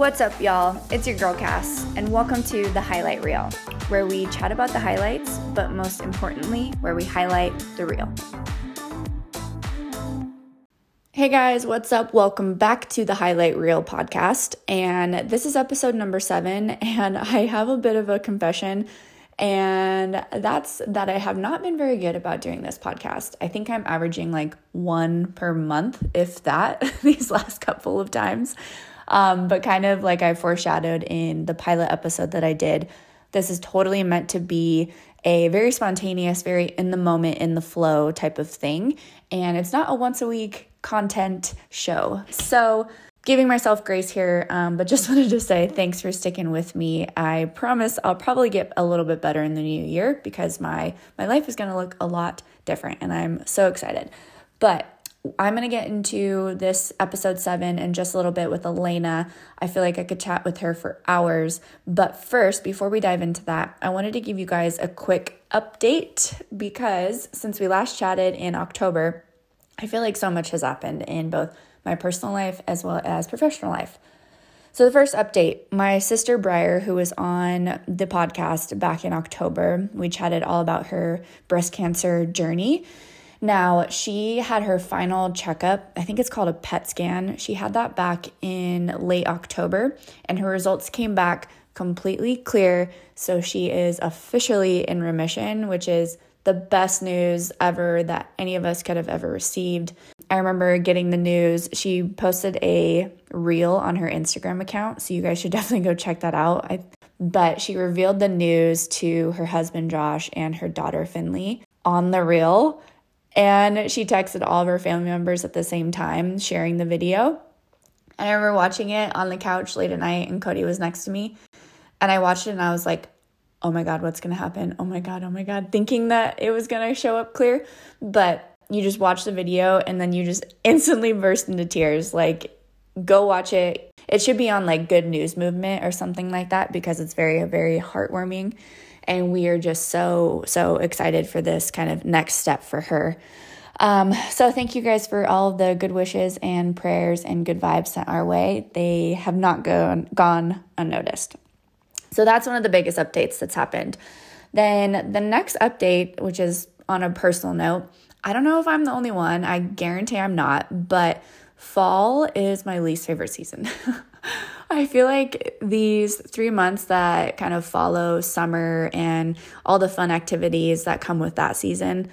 What's up, y'all? It's your girl Cass, and welcome to the Highlight Reel, where we chat about the highlights, but most importantly, where we highlight the real. Hey guys, what's up? Welcome back to the Highlight Reel podcast. And this is episode number seven, and I have a bit of a confession. And that's that I have not been very good about doing this podcast. I think I'm averaging like one per month, if that, these last couple of times. Um, but kind of like I foreshadowed in the pilot episode that I did, this is totally meant to be a very spontaneous, very in the moment, in the flow type of thing. And it's not a once a week content show. So, giving myself grace here, um, but just wanted to say thanks for sticking with me. I promise I'll probably get a little bit better in the new year because my my life is going to look a lot different, and I'm so excited. But I'm going to get into this episode seven in just a little bit with Alena. I feel like I could chat with her for hours. But first, before we dive into that, I wanted to give you guys a quick update because since we last chatted in October, I feel like so much has happened in both my personal life as well as professional life. So, the first update my sister Briar, who was on the podcast back in October, we chatted all about her breast cancer journey. Now, she had her final checkup. I think it's called a PET scan. She had that back in late October, and her results came back completely clear. So she is officially in remission, which is the best news ever that any of us could have ever received. I remember getting the news. She posted a reel on her Instagram account, so you guys should definitely go check that out. I, but she revealed the news to her husband Josh and her daughter Finley on the reel. And she texted all of her family members at the same time, sharing the video. And I remember watching it on the couch late at night, and Cody was next to me. And I watched it and I was like, oh my God, what's gonna happen? Oh my God, oh my God, thinking that it was gonna show up clear. But you just watch the video and then you just instantly burst into tears. Like, go watch it. It should be on like Good News Movement or something like that because it's very, very heartwarming. And we are just so, so excited for this kind of next step for her. Um, so, thank you guys for all the good wishes and prayers and good vibes sent our way. They have not gone, gone unnoticed. So, that's one of the biggest updates that's happened. Then, the next update, which is on a personal note, I don't know if I'm the only one. I guarantee I'm not, but fall is my least favorite season. I feel like these three months that kind of follow summer and all the fun activities that come with that season,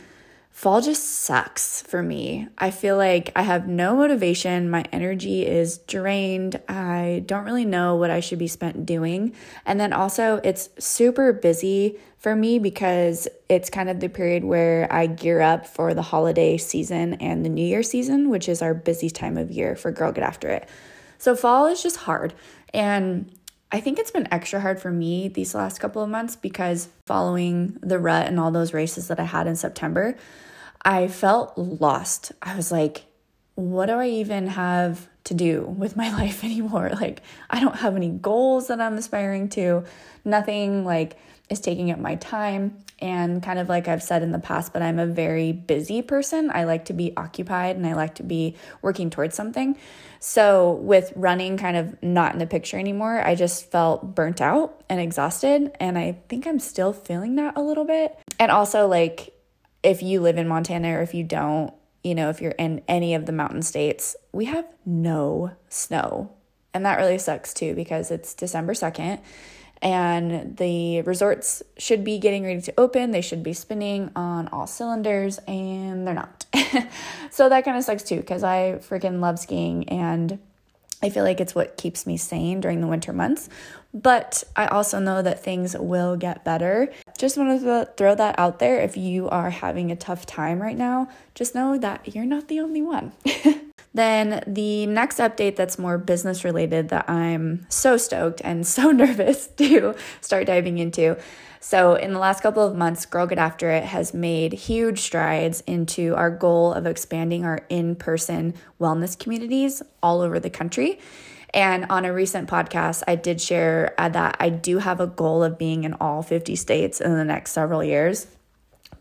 fall just sucks for me. I feel like I have no motivation. My energy is drained. I don't really know what I should be spent doing. And then also, it's super busy for me because it's kind of the period where I gear up for the holiday season and the New Year season, which is our busy time of year for Girl Get After It. So fall is just hard. And I think it's been extra hard for me these last couple of months because following the rut and all those races that I had in September, I felt lost. I was like, what do I even have to do with my life anymore? Like, I don't have any goals that I'm aspiring to. Nothing like is taking up my time. And kind of like I've said in the past, but I'm a very busy person. I like to be occupied and I like to be working towards something. So, with running kind of not in the picture anymore, I just felt burnt out and exhausted. And I think I'm still feeling that a little bit. And also, like, if you live in Montana or if you don't, you know, if you're in any of the mountain states, we have no snow. And that really sucks too because it's December 2nd and the resorts should be getting ready to open. They should be spinning on all cylinders, and they're not. so that kind of sucks too, because I freaking love skiing and I feel like it's what keeps me sane during the winter months. But I also know that things will get better. Just wanted to throw that out there. If you are having a tough time right now, just know that you're not the only one. Then the next update that's more business related that I'm so stoked and so nervous to start diving into. So, in the last couple of months, Girl Get After It has made huge strides into our goal of expanding our in person wellness communities all over the country. And on a recent podcast, I did share uh, that I do have a goal of being in all 50 states in the next several years.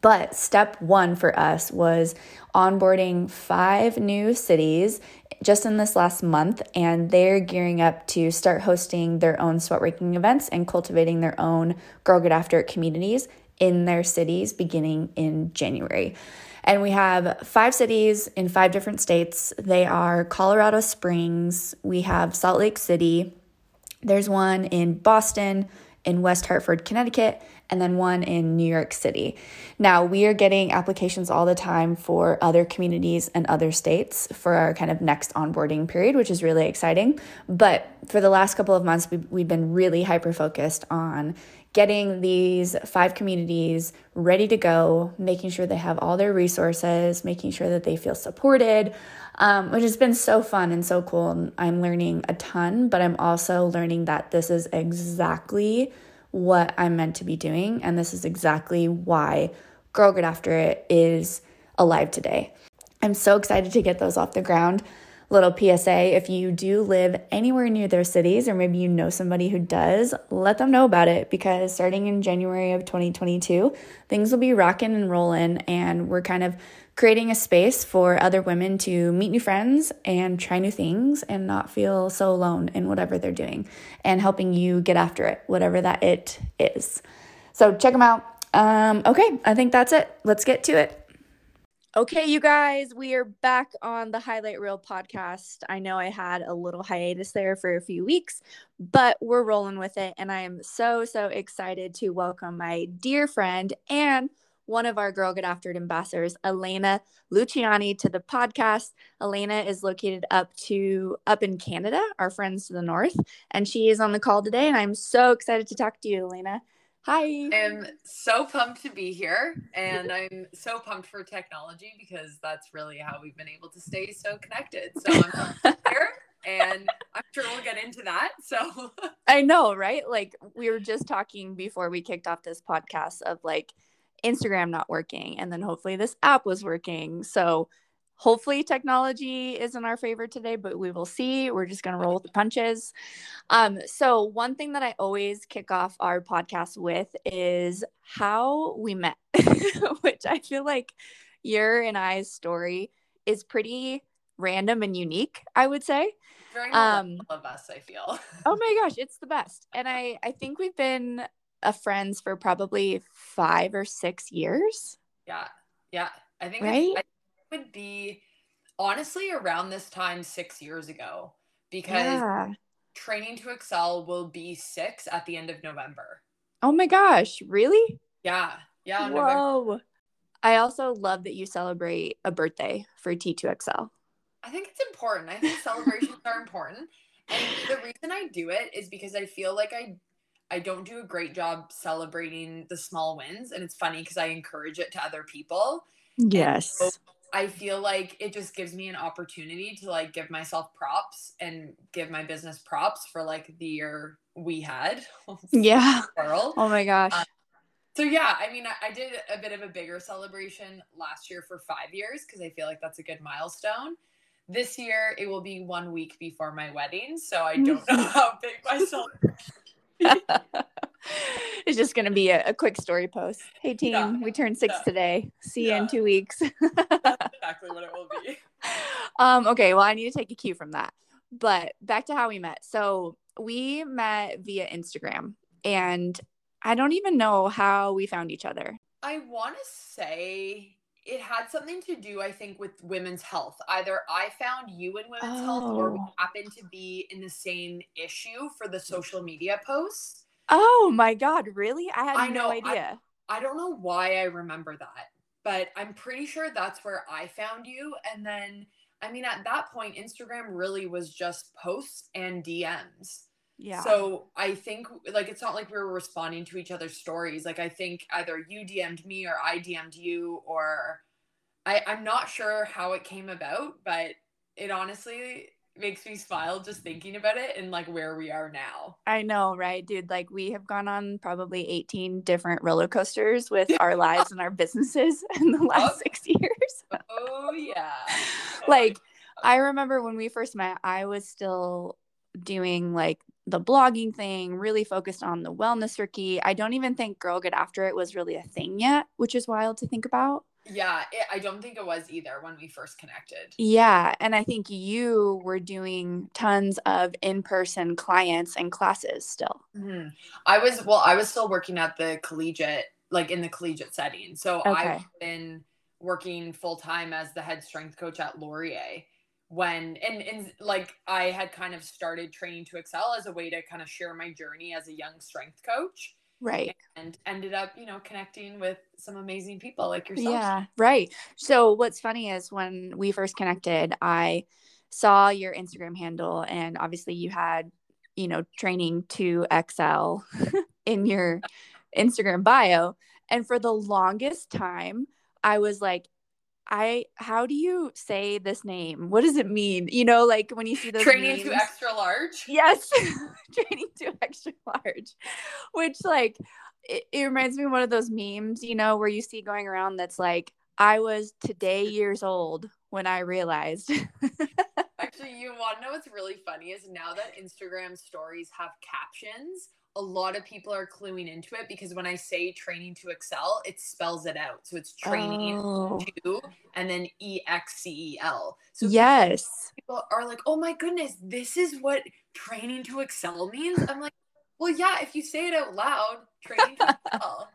But step one for us was onboarding five new cities just in this last month, and they're gearing up to start hosting their own sweatworking events and cultivating their own Girl Get After It communities in their cities beginning in January. And we have five cities in five different states. They are Colorado Springs, we have Salt Lake City, there's one in Boston, in West Hartford, Connecticut, and then one in New York City. Now, we are getting applications all the time for other communities and other states for our kind of next onboarding period, which is really exciting. But for the last couple of months, we've been really hyper focused on getting these five communities ready to go, making sure they have all their resources, making sure that they feel supported, um, which has been so fun and so cool. I'm learning a ton, but I'm also learning that this is exactly what I'm meant to be doing. And this is exactly why Girl Get After It is alive today. I'm so excited to get those off the ground. Little PSA if you do live anywhere near their cities, or maybe you know somebody who does, let them know about it because starting in January of 2022, things will be rocking and rolling, and we're kind of creating a space for other women to meet new friends and try new things and not feel so alone in whatever they're doing and helping you get after it, whatever that it is. So check them out. Um, okay, I think that's it. Let's get to it. Okay, you guys, we are back on the Highlight Reel podcast. I know I had a little hiatus there for a few weeks, but we're rolling with it. And I am so, so excited to welcome my dear friend and one of our Girl Get After It ambassadors, Alena Luciani, to the podcast. Alena is located up to up in Canada, our friends to the north, and she is on the call today. And I'm so excited to talk to you, Alena. Hi. I'm so pumped to be here, and I'm so pumped for technology because that's really how we've been able to stay so connected. So I'm here and I'm sure we'll get into that. So I know, right? Like we were just talking before we kicked off this podcast of like Instagram not working. And then hopefully this app was working. So hopefully technology is in our favor today, but we will see. We're just going to roll with the punches. Um, so, one thing that I always kick off our podcast with is how we met, which I feel like your and I's story is pretty random and unique, I would say. Very um, of us, I feel. oh my gosh, it's the best. And I, I think we've been a friends for probably five or six years. Yeah. Yeah. I think right? it would be honestly around this time six years ago because yeah. training to excel will be six at the end of November. Oh my gosh, really? Yeah. Yeah. Whoa. November. I also love that you celebrate a birthday for T2XL. I think it's important. I think celebrations are important. And the reason I do it is because I feel like I I don't do a great job celebrating the small wins. And it's funny because I encourage it to other people. Yes. So I feel like it just gives me an opportunity to like give myself props and give my business props for like the year we had. yeah. World. Oh my gosh. Um, so yeah, I mean, I, I did a bit of a bigger celebration last year for five years because I feel like that's a good milestone. This year it will be one week before my wedding, so I don't know how big my celebration it's just going to be a, a, quick story post. Hey, team, yeah. we turned six yeah. today. See yeah. you in two weeks. That's exactly what it will be. Um, okay, well, I need to take a cue from that. But back to how we met. So we met via Instagram, and I don't even know how we found each other. I want to say it had something to do, I think, with women's health. Either I found you in women's oh. health or we oh. happened to be in the same issue for the social media posts. Oh my God, really? I had I no idea. I, I don't know why I remember that, but I'm pretty sure that's where I found you. And then, I mean, at that point, Instagram really was just posts and DMs. Yeah. So I think like it's not like we were responding to each other's stories. Like I think either you DM'd me or I DM'd you or I, I'm not sure how it came about, but it honestly makes me smile just thinking about it and like where we are now. I know, right, dude? Like we have gone on probably 18 different roller coasters with our lives and our businesses in the last oh. six years. oh yeah. like I remember when we first met, I was still doing like the blogging thing, really focused on the wellness rookie. I don't even think Girl Get After It was really a thing yet, which is wild to think about. Yeah, it, I don't think it was either when we first connected. Yeah. And I think you were doing tons of in person clients and classes still. Mm-hmm. I was, well, I was still working at the collegiate, like in the collegiate setting. So okay. I've been working full time as the head strength coach at Laurier when and and like I had kind of started training to excel as a way to kind of share my journey as a young strength coach. Right. And ended up, you know, connecting with some amazing people like yourself. Yeah, right. So what's funny is when we first connected, I saw your Instagram handle and obviously you had, you know, training to excel in your Instagram bio. And for the longest time, I was like, I how do you say this name? What does it mean? You know, like when you see those training to extra large. Yes, training to extra large, which like it, it reminds me of one of those memes, you know, where you see going around that's like, I was today years old when I realized. Actually, you want to know what's really funny is now that Instagram stories have captions, a lot of people are cluing into it because when I say training to excel, it spells it out. So it's training oh. to and then E X C E L. So yes, people are like, "Oh my goodness, this is what training to excel means." I'm like, "Well, yeah, if you say it out loud, training to excel."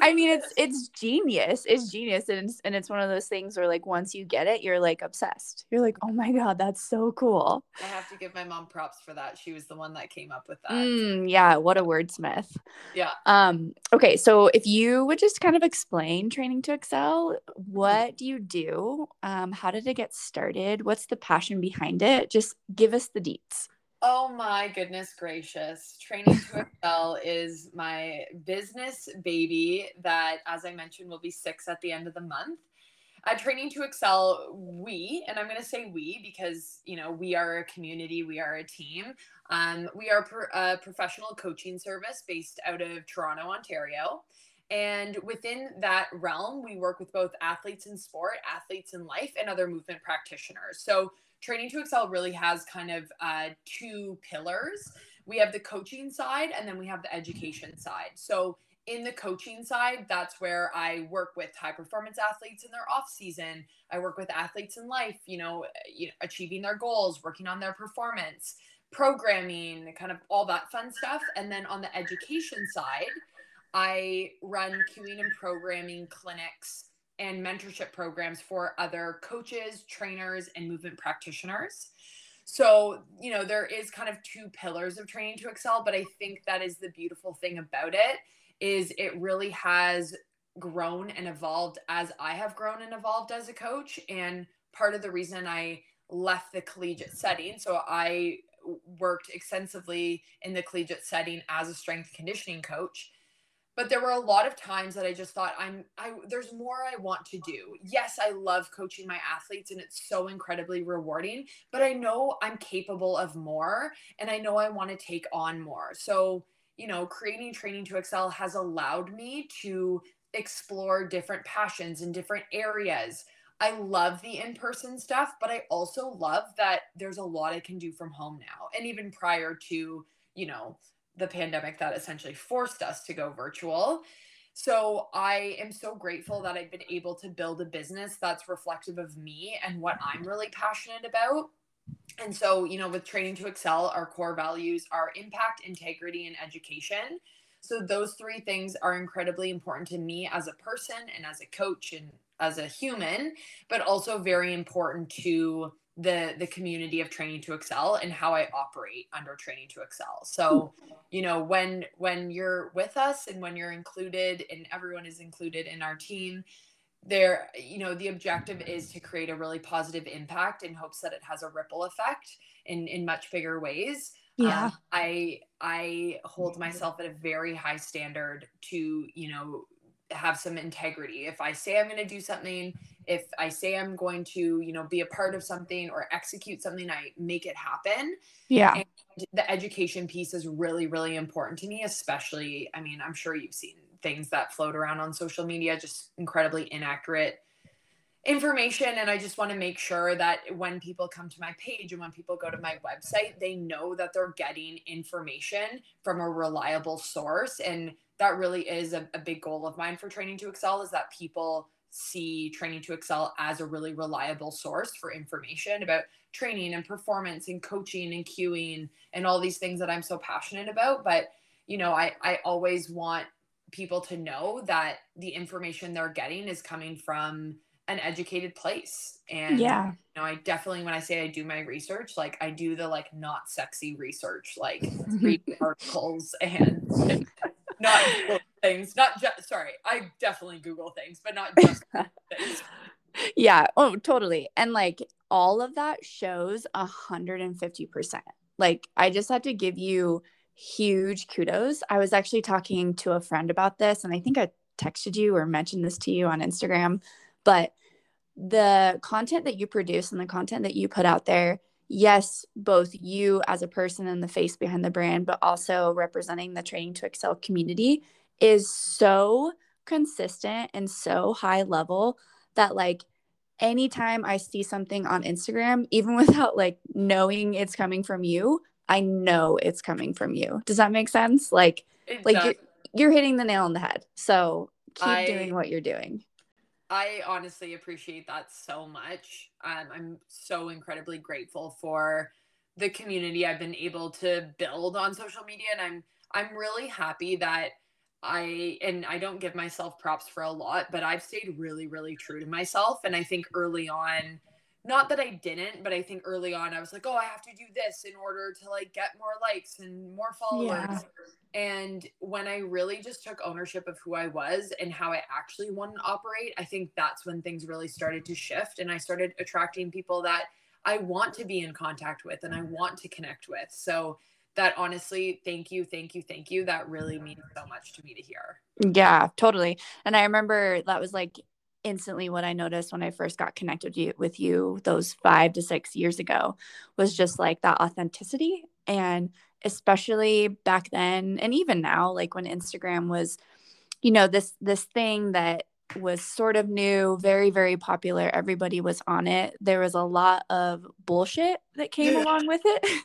I mean, it's it's genius. It's genius, and it's, and it's one of those things where like once you get it, you're like obsessed. You're like, oh my god, that's so cool. I have to give my mom props for that. She was the one that came up with that. Mm, yeah, what a wordsmith. Yeah. Um. Okay, so if you would just kind of explain training to excel, what do you do? Um. How did it get started? What's the passion behind it? Just give us the deets. Oh my goodness gracious. Training to Excel is my business baby that, as I mentioned, will be six at the end of the month. At Training to Excel, we, and I'm going to say we because, you know, we are a community, we are a team. Um, we are a professional coaching service based out of Toronto, Ontario. And within that realm, we work with both athletes in sport, athletes in life, and other movement practitioners. So Training to Excel really has kind of uh, two pillars. We have the coaching side and then we have the education side. So in the coaching side, that's where I work with high performance athletes in their off season. I work with athletes in life, you know, you know, achieving their goals, working on their performance, programming, kind of all that fun stuff. And then on the education side, I run cueing and programming clinics and mentorship programs for other coaches, trainers, and movement practitioners. So, you know, there is kind of two pillars of training to excel, but I think that is the beautiful thing about it is it really has grown and evolved as I have grown and evolved as a coach and part of the reason I left the collegiate setting. So I worked extensively in the collegiate setting as a strength conditioning coach but there were a lot of times that I just thought I'm I there's more I want to do. Yes, I love coaching my athletes and it's so incredibly rewarding, but I know I'm capable of more and I know I want to take on more. So, you know, creating training to excel has allowed me to explore different passions in different areas. I love the in-person stuff, but I also love that there's a lot I can do from home now. And even prior to, you know, the pandemic that essentially forced us to go virtual. So I am so grateful that I've been able to build a business that's reflective of me and what I'm really passionate about. And so, you know, with training to excel, our core values are impact, integrity, and education. So those three things are incredibly important to me as a person and as a coach and as a human, but also very important to the the community of training to excel and how i operate under training to excel. So you know when when you're with us and when you're included and everyone is included in our team there you know the objective is to create a really positive impact in hopes that it has a ripple effect in in much bigger ways. Yeah. Um, i i hold myself at a very high standard to you know have some integrity. If I say I'm going to do something, if I say I'm going to, you know, be a part of something or execute something, I make it happen. Yeah. And the education piece is really, really important to me, especially, I mean, I'm sure you've seen things that float around on social media, just incredibly inaccurate information and i just want to make sure that when people come to my page and when people go to my website they know that they're getting information from a reliable source and that really is a, a big goal of mine for training to excel is that people see training to excel as a really reliable source for information about training and performance and coaching and cueing and all these things that I'm so passionate about. But, you know, I, I always want people to know that the information they're getting is coming from an educated place. And yeah, you know, I definitely when I say I do my research, like I do the like not sexy research, like read articles and not things. Not just sorry, I definitely Google things, but not just things. Yeah. Oh, totally. And like all of that shows a hundred and fifty percent. Like I just have to give you huge kudos. I was actually talking to a friend about this, and I think I texted you or mentioned this to you on Instagram but the content that you produce and the content that you put out there yes both you as a person and the face behind the brand but also representing the training to excel community is so consistent and so high level that like anytime i see something on instagram even without like knowing it's coming from you i know it's coming from you. Does that make sense? Like it like you're, you're, hitting the nail on the head. So keep I, doing what you're doing I honestly appreciate that so much. Um, I'm so incredibly grateful for the community I've been able to build on social media, and I'm I'm really happy that I and I don't give myself props for a lot, but I've stayed really, really true to myself. And I think early on, not that I didn't, but I think early on I was like, oh, I have to do this in order to like get more likes and more followers. Yeah. And when I really just took ownership of who I was and how I actually want to operate, I think that's when things really started to shift. And I started attracting people that I want to be in contact with and I want to connect with. So, that honestly, thank you, thank you, thank you. That really means so much to me to hear. Yeah, totally. And I remember that was like instantly what I noticed when I first got connected with you, those five to six years ago was just like that authenticity. And especially back then and even now like when instagram was you know this this thing that was sort of new very very popular everybody was on it there was a lot of bullshit that came along with it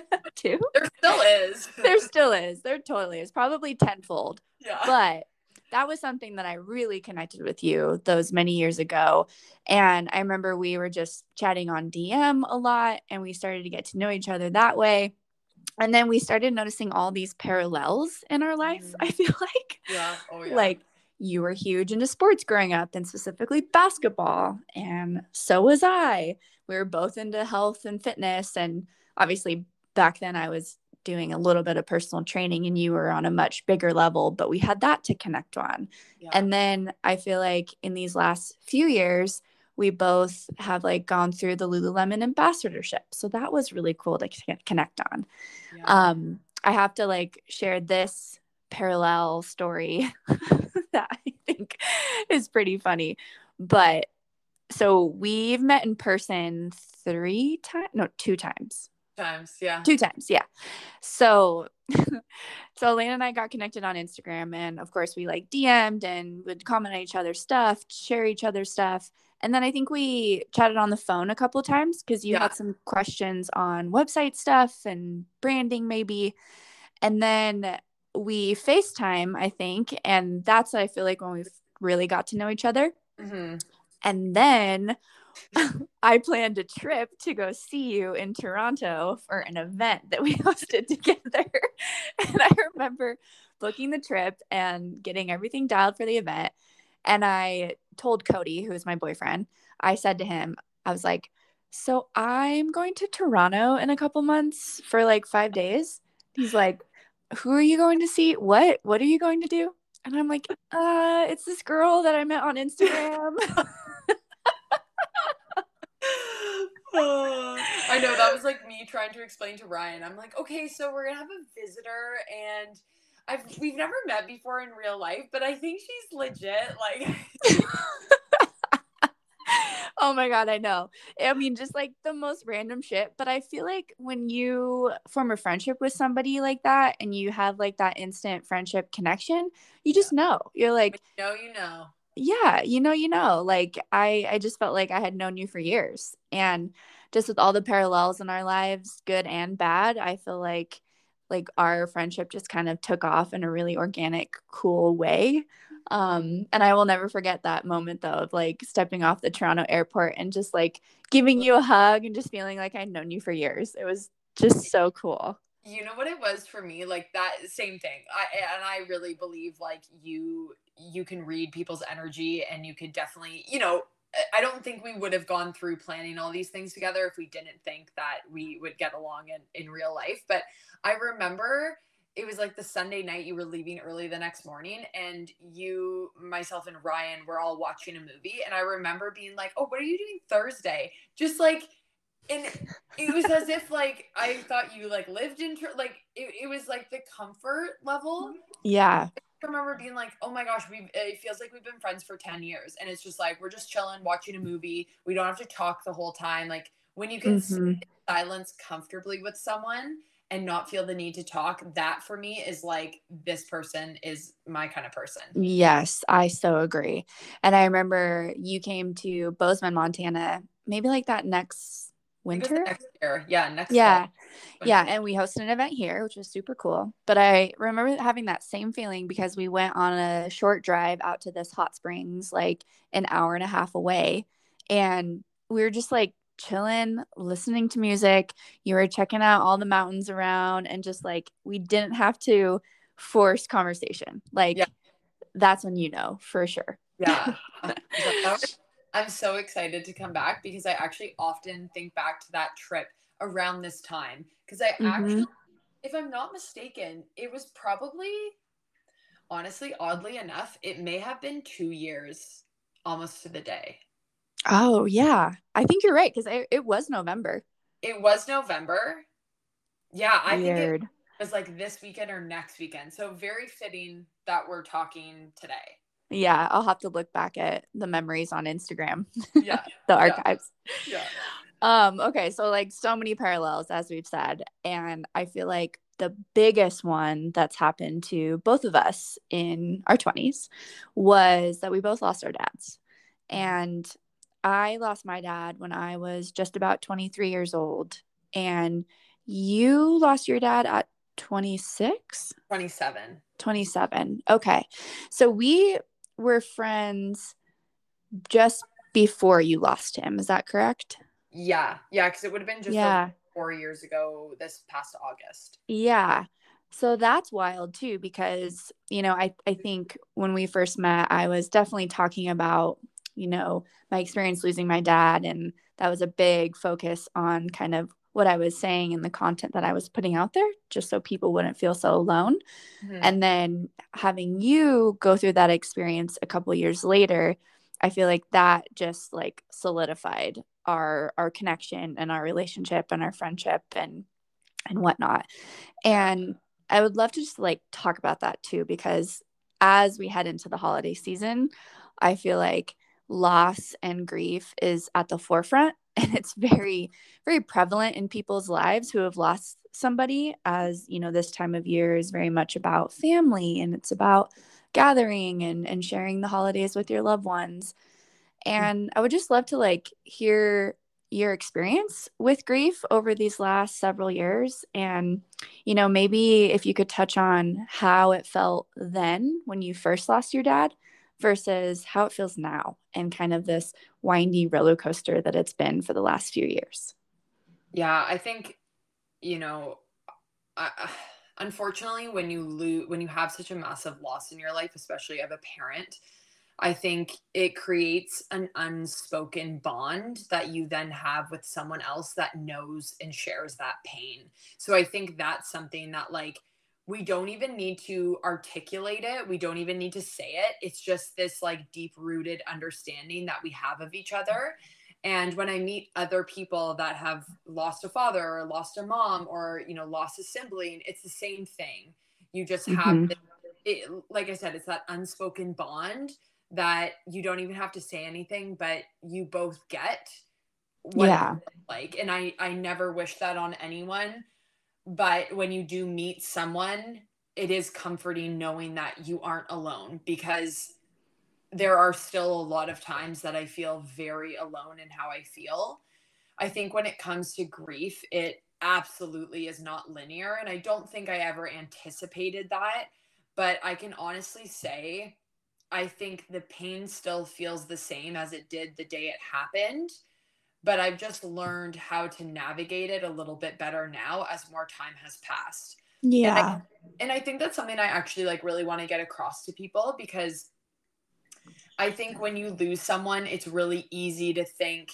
too. There still is. There still is. There totally is. Probably tenfold. Yeah. But that was something that I really connected with you those many years ago. And I remember we were just chatting on DM a lot and we started to get to know each other that way and then we started noticing all these parallels in our life mm. i feel like yeah. Oh, yeah like you were huge into sports growing up and specifically basketball and so was i we were both into health and fitness and obviously back then i was doing a little bit of personal training and you were on a much bigger level but we had that to connect on yeah. and then i feel like in these last few years we both have like gone through the Lululemon ambassadorship. So that was really cool to connect on. Yeah. Um, I have to like share this parallel story that I think is pretty funny. But so we've met in person three times, no, two times. Times, yeah. Two times, yeah. So so Alena and I got connected on Instagram and of course we like DM'd and would comment on each other's stuff, share each other's stuff. And then I think we chatted on the phone a couple of times because you yeah. had some questions on website stuff and branding, maybe. And then we FaceTime, I think. And that's, I feel like, when we really got to know each other. Mm-hmm. And then I planned a trip to go see you in Toronto for an event that we hosted together. and I remember booking the trip and getting everything dialed for the event. And I told Cody, who is my boyfriend, I said to him, I was like, so I'm going to Toronto in a couple months for like five days. He's like, who are you going to see? What? What are you going to do? And I'm like, uh, it's this girl that I met on Instagram. I know that was like me trying to explain to Ryan. I'm like, okay, so we're gonna have a visitor and I've we've never met before in real life, but I think she's legit. Like Oh my god, I know. I mean, just like the most random shit. But I feel like when you form a friendship with somebody like that and you have like that instant friendship connection, you just know. You're like, you know, you know. Yeah, you know, you know. Like I, I just felt like I had known you for years, and just with all the parallels in our lives, good and bad, I feel like like our friendship just kind of took off in a really organic, cool way. Um, and I will never forget that moment though of like stepping off the Toronto airport and just like giving you a hug and just feeling like I'd known you for years. It was just so cool. You know what it was for me? Like that same thing. I and I really believe like you you can read people's energy and you could definitely, you know, I don't think we would have gone through planning all these things together if we didn't think that we would get along in, in real life. But I remember it was like the Sunday night you were leaving early the next morning, and you, myself, and Ryan were all watching a movie. And I remember being like, Oh, what are you doing Thursday? Just like, and it was as if like I thought you like lived in like it, it was like the comfort level. Yeah. I remember being like, "Oh my gosh, we it feels like we've been friends for 10 years." And it's just like we're just chilling, watching a movie. We don't have to talk the whole time. Like when you can mm-hmm. silence comfortably with someone and not feel the need to talk, that for me is like this person is my kind of person. Yes, I so agree. And I remember you came to Bozeman, Montana, maybe like that next winter? next year. Yeah next yeah. yeah and we hosted an event here which was super cool. But i remember having that same feeling because we went on a short drive out to this hot springs like an hour and a half away and we were just like chilling listening to music. You were checking out all the mountains around and just like we didn't have to force conversation. Like yeah. that's when you know for sure. Yeah I'm so excited to come back because I actually often think back to that trip around this time because I mm-hmm. actually, if I'm not mistaken, it was probably, honestly, oddly enough, it may have been two years almost to the day. Oh, yeah. I think you're right because it, it was November. It was November. Yeah, I Weird. think it was like this weekend or next weekend. So very fitting that we're talking today. Yeah, I'll have to look back at the memories on Instagram. Yeah. the archives. Yeah. yeah. Um, okay, so like so many parallels as we've said. And I feel like the biggest one that's happened to both of us in our 20s was that we both lost our dads. And I lost my dad when I was just about 23 years old. And you lost your dad at 26? 27. 27. Okay. So we were friends just before you lost him. Is that correct? Yeah. Yeah. Cause it would have been just yeah. Like four years ago this past August. Yeah. So that's wild too, because, you know, I, I think when we first met, I was definitely talking about, you know, my experience losing my dad. And that was a big focus on kind of what I was saying and the content that I was putting out there, just so people wouldn't feel so alone. Mm-hmm. And then having you go through that experience a couple years later, I feel like that just like solidified our our connection and our relationship and our friendship and and whatnot. And I would love to just like talk about that too, because as we head into the holiday season, I feel like loss and grief is at the forefront and it's very very prevalent in people's lives who have lost somebody as you know this time of year is very much about family and it's about gathering and and sharing the holidays with your loved ones mm. and i would just love to like hear your experience with grief over these last several years and you know maybe if you could touch on how it felt then when you first lost your dad versus how it feels now and kind of this windy roller coaster that it's been for the last few years. Yeah, I think, you know, I, unfortunately, when you lose, when you have such a massive loss in your life, especially of a parent, I think it creates an unspoken bond that you then have with someone else that knows and shares that pain. So I think that's something that, like, we don't even need to articulate it. We don't even need to say it. It's just this like deep rooted understanding that we have of each other. And when I meet other people that have lost a father or lost a mom or, you know, lost a sibling, it's the same thing. You just have, mm-hmm. it, like I said, it's that unspoken bond that you don't even have to say anything, but you both get yeah. like. And I, I never wish that on anyone but when you do meet someone it is comforting knowing that you aren't alone because there are still a lot of times that I feel very alone in how I feel. I think when it comes to grief, it absolutely is not linear. And I don't think I ever anticipated that. But I can honestly say I think the pain still feels the same as it did the day it happened, but I've just learned how to navigate it a little bit better now as more time has passed. Yeah. And I, and I think that's something I actually like really want to get across to people because I think when you lose someone, it's really easy to think,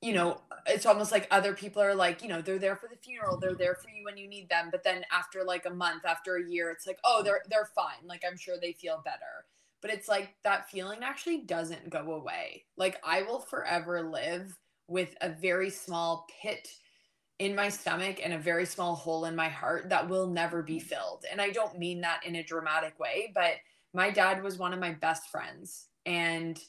you know, it's almost like other people are like, you know, they're there for the funeral, they're there for you when you need them, but then after like a month, after a year, it's like, oh, they're they're fine. Like I'm sure they feel better. But it's like that feeling actually doesn't go away. Like I will forever live with a very small pit in my stomach and a very small hole in my heart that will never be mm. filled. And I don't mean that in a dramatic way, but my dad was one of my best friends and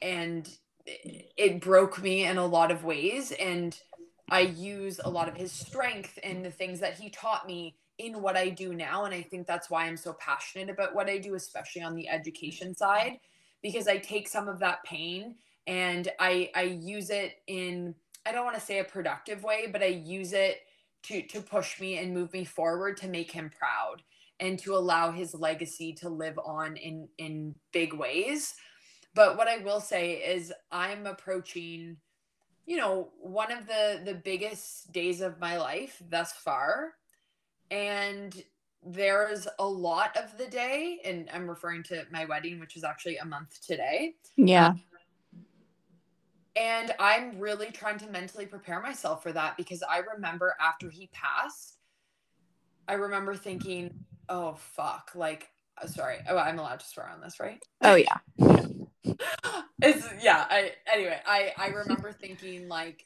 and it broke me in a lot of ways. And I use a lot of his strength and the things that he taught me in what I do now. And I think that's why I'm so passionate about what I do especially on the education side because I take some of that pain and I I use it in I don't want to say a productive way but I use it to to push me and move me forward to make him proud and to allow his legacy to live on in in big ways. But what i will say is i'm approaching you know one of the the biggest days of my life thus far. And there's a lot of the day and i'm referring to my wedding which is actually a month today. Yeah. Um, and i'm really trying to mentally prepare myself for that because i remember after he passed i remember thinking oh fuck like uh, sorry oh i'm allowed to swear on this right? Oh yeah. It's yeah i anyway i i remember thinking like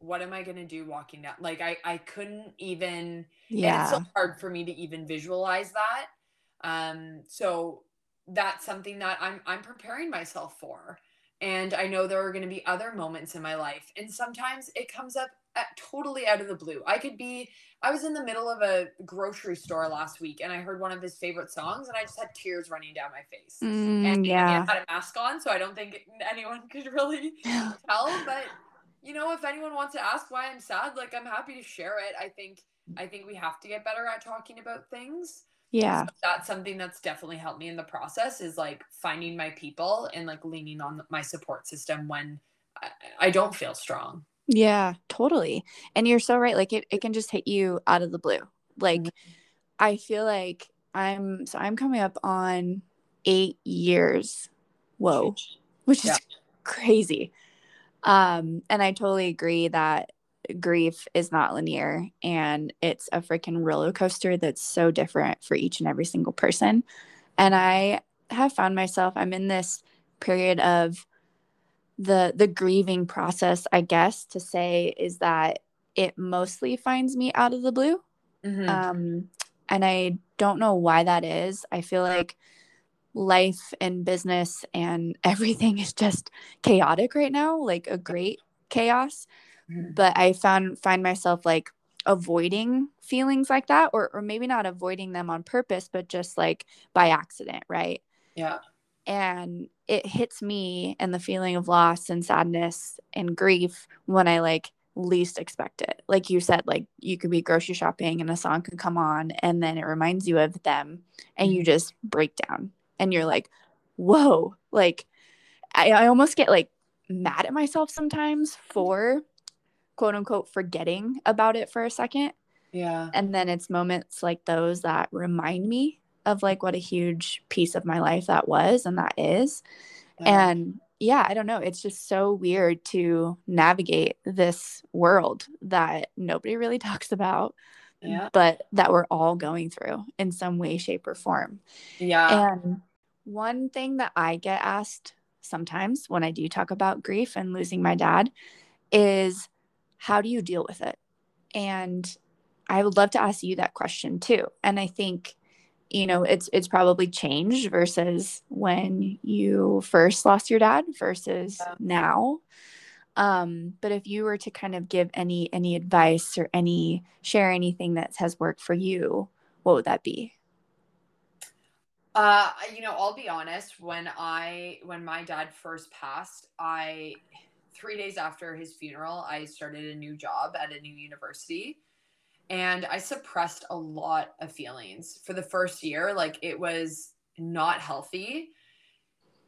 what am i going to do walking down? Like i i couldn't even yeah it's so hard for me to even visualize that. Um so that's something that i'm i'm preparing myself for and i know there are going to be other moments in my life and sometimes it comes up at, totally out of the blue i could be I was in the middle of a grocery store last week and I heard one of his favorite songs and I just had tears running down my face. Mm, and yeah. I had a mask on, so I don't think anyone could really tell. But you know, if anyone wants to ask why I'm sad, like I'm happy to share it. I think I think we have to get better at talking about things. Yeah. So that's something that's definitely helped me in the process is like finding my people and like leaning on my support system when I, I don't feel strong. Yeah, totally. And you're so right. Like it, it can just hit you out of the blue. Like mm-hmm. I feel like I'm so I'm coming up on eight years. Whoa. Which is yeah. crazy. Um, and I totally agree that grief is not linear and it's a freaking roller coaster that's so different for each and every single person. And I have found myself, I'm in this period of the the grieving process i guess to say is that it mostly finds me out of the blue mm-hmm. um and i don't know why that is i feel like life and business and everything is just chaotic right now like a great chaos mm-hmm. but i found find myself like avoiding feelings like that or or maybe not avoiding them on purpose but just like by accident right yeah and it hits me and the feeling of loss and sadness and grief when I like least expect it. Like you said, like you could be grocery shopping and a song could come on and then it reminds you of them and you mm-hmm. just break down and you're like, whoa, like I, I almost get like mad at myself sometimes for quote unquote forgetting about it for a second. Yeah. And then it's moments like those that remind me of like what a huge piece of my life that was and that is. Yeah. And yeah, I don't know. It's just so weird to navigate this world that nobody really talks about, yeah. but that we're all going through in some way, shape, or form. Yeah. And one thing that I get asked sometimes when I do talk about grief and losing my dad is how do you deal with it? And I would love to ask you that question too. And I think you know it's it's probably changed versus when you first lost your dad versus yeah. now um but if you were to kind of give any any advice or any share anything that has worked for you what would that be uh you know i'll be honest when i when my dad first passed i 3 days after his funeral i started a new job at a new university and I suppressed a lot of feelings for the first year. Like it was not healthy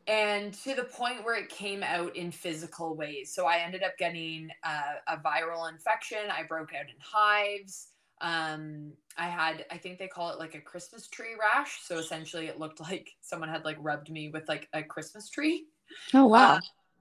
and to the point where it came out in physical ways. So I ended up getting a, a viral infection. I broke out in hives. Um, I had, I think they call it like a Christmas tree rash. So essentially, it looked like someone had like rubbed me with like a Christmas tree. Oh wow! Uh,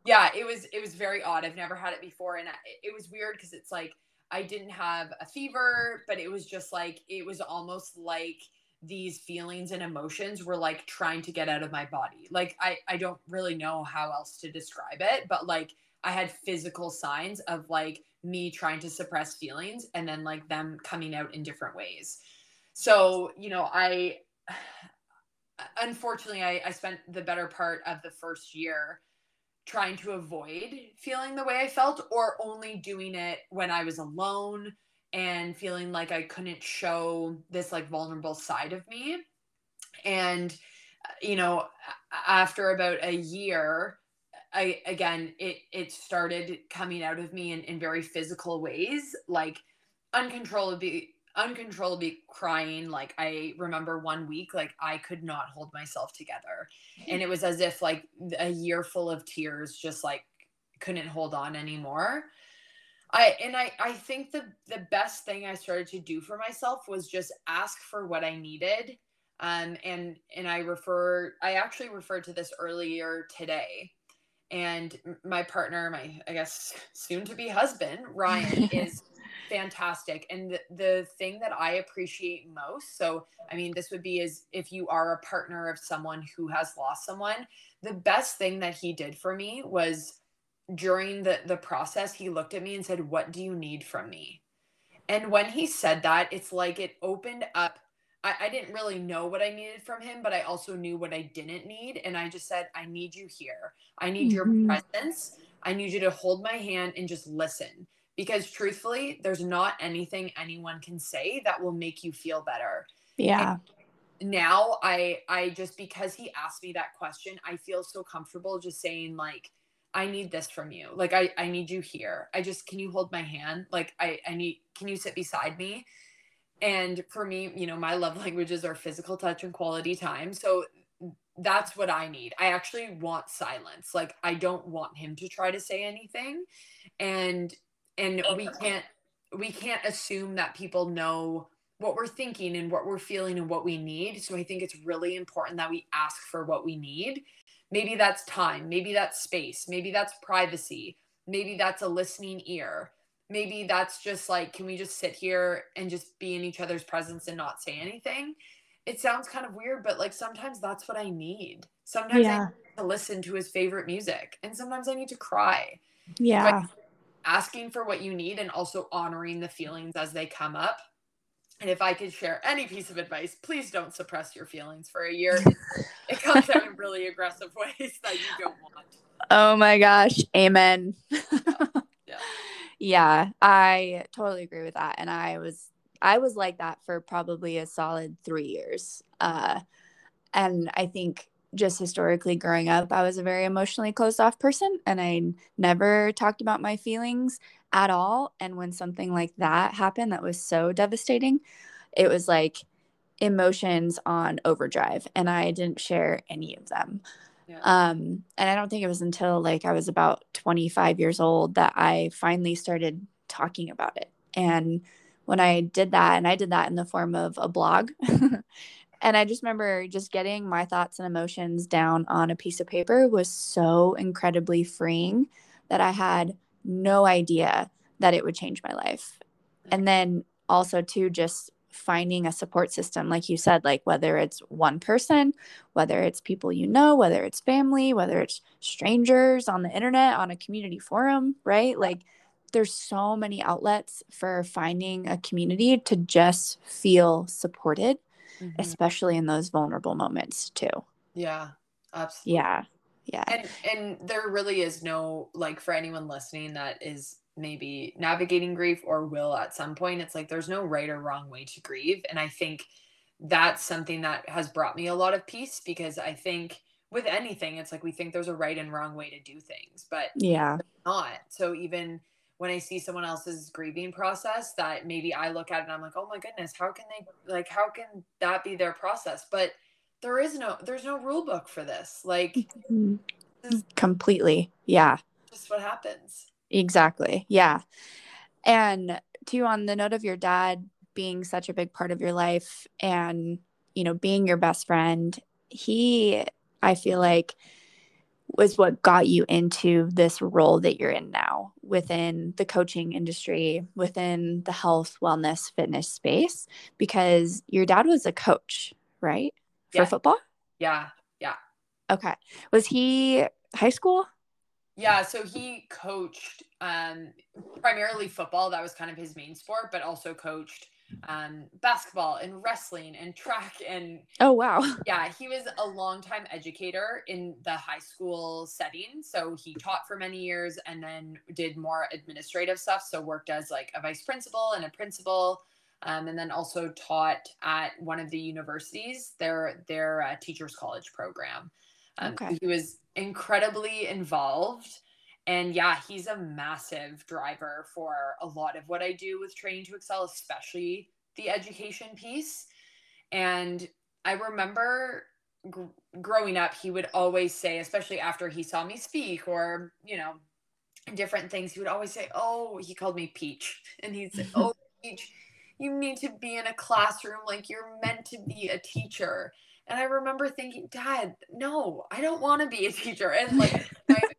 yeah, it was it was very odd. I've never had it before, and I, it was weird because it's like I didn't have a fever, but it was just like it was almost like these feelings and emotions were like trying to get out of my body. Like I I don't really know how else to describe it, but like I had physical signs of like me trying to suppress feelings and then like them coming out in different ways. So, you know, I unfortunately I, I spent the better part of the first year trying to avoid feeling the way I felt or only doing it when I was alone and feeling like I couldn't show this like vulnerable side of me. And, uh, you know, after about a year, I again it it started coming out of me in, in very physical ways, like uncontrollably uncontrollably crying. Like I remember one week, like I could not hold myself together. And it was as if like a year full of tears just like couldn't hold on anymore. I and I I think the the best thing I started to do for myself was just ask for what I needed. Um and and I refer I actually referred to this earlier today. And my partner, my I guess soon to be husband, Ryan is fantastic. And the, the thing that I appreciate most, so I mean this would be is if you are a partner of someone who has lost someone, the best thing that he did for me was during the the process he looked at me and said what do you need from me? And when he said that it's like it opened up I, I didn't really know what i needed from him but i also knew what i didn't need. And i just said i need you here. I need mm-hmm. your presence. I need you to hold my hand and just listen because truthfully there's not anything anyone can say that will make you feel better yeah and now i i just because he asked me that question i feel so comfortable just saying like I need this from you. Like I I need you here. I just can you hold my hand? Like I I need can you sit beside me? And for me, you know, my love languages are physical touch and quality time. So that's what I need. I actually want silence. Like I don't want him to try to say anything. And and oh, we can't we can't assume that people know what we're thinking and what we're feeling and what we need. So I think it's really important that we ask for what we need Maybe that's time. Maybe that's space. Maybe that's privacy. Maybe that's a listening ear. Maybe that's just like, can we just sit here and just be in each other's presence and not say anything? It sounds kind of weird, but like sometimes that's what I need. Sometimes yeah. I need to listen to his favorite music, and sometimes I need to cry. Yeah. Asking for what you need and also honoring the feelings as they come up and if I could share any piece of advice, please don't suppress your feelings for a year. it comes out in really aggressive ways that you don't want. Oh my gosh. Amen. yeah. yeah. yeah. I totally agree with that. And I was I was like that for probably a solid three years. Uh and I think just historically growing up, I was a very emotionally closed off person and I never talked about my feelings at all. And when something like that happened that was so devastating, it was like emotions on overdrive and I didn't share any of them. Yeah. Um, and I don't think it was until like I was about 25 years old that I finally started talking about it. And when I did that, and I did that in the form of a blog. and I just remember just getting my thoughts and emotions down on a piece of paper was so incredibly freeing that I had no idea that it would change my life. And then also, too, just finding a support system, like you said, like whether it's one person, whether it's people you know, whether it's family, whether it's strangers on the internet, on a community forum, right? Like, there's so many outlets for finding a community to just feel supported, mm-hmm. especially in those vulnerable moments, too. Yeah, absolutely. Yeah yeah and and there really is no like for anyone listening that is maybe navigating grief or will at some point it's like there's no right or wrong way to grieve and i think that's something that has brought me a lot of peace because i think with anything it's like we think there's a right and wrong way to do things but yeah not so even when i see someone else's grieving process that maybe i look at it and i'm like oh my goodness how can they like how can that be their process but there is no there's no rule book for this. Like mm-hmm. completely. Yeah. Just what happens. Exactly. Yeah. And to on the note of your dad being such a big part of your life and you know being your best friend, he I feel like was what got you into this role that you're in now within the coaching industry, within the health, wellness, fitness space, because your dad was a coach, right? For yeah. football? Yeah. Yeah. Okay. Was he high school? Yeah, so he coached um, primarily football. That was kind of his main sport, but also coached um, basketball and wrestling and track and oh wow. Yeah he was a longtime educator in the high school setting. So he taught for many years and then did more administrative stuff. So worked as like a vice principal and a principal um, and then also taught at one of the universities their their uh, teachers college program. Um, okay. he was incredibly involved and yeah, he's a massive driver for a lot of what I do with Training2XL, especially the education piece. And I remember gr- growing up, he would always say, especially after he saw me speak or, you know, different things, he would always say, Oh, he called me Peach. And he'd say, Oh, Peach, you need to be in a classroom like you're meant to be a teacher. And I remember thinking, Dad, no, I don't want to be a teacher. And like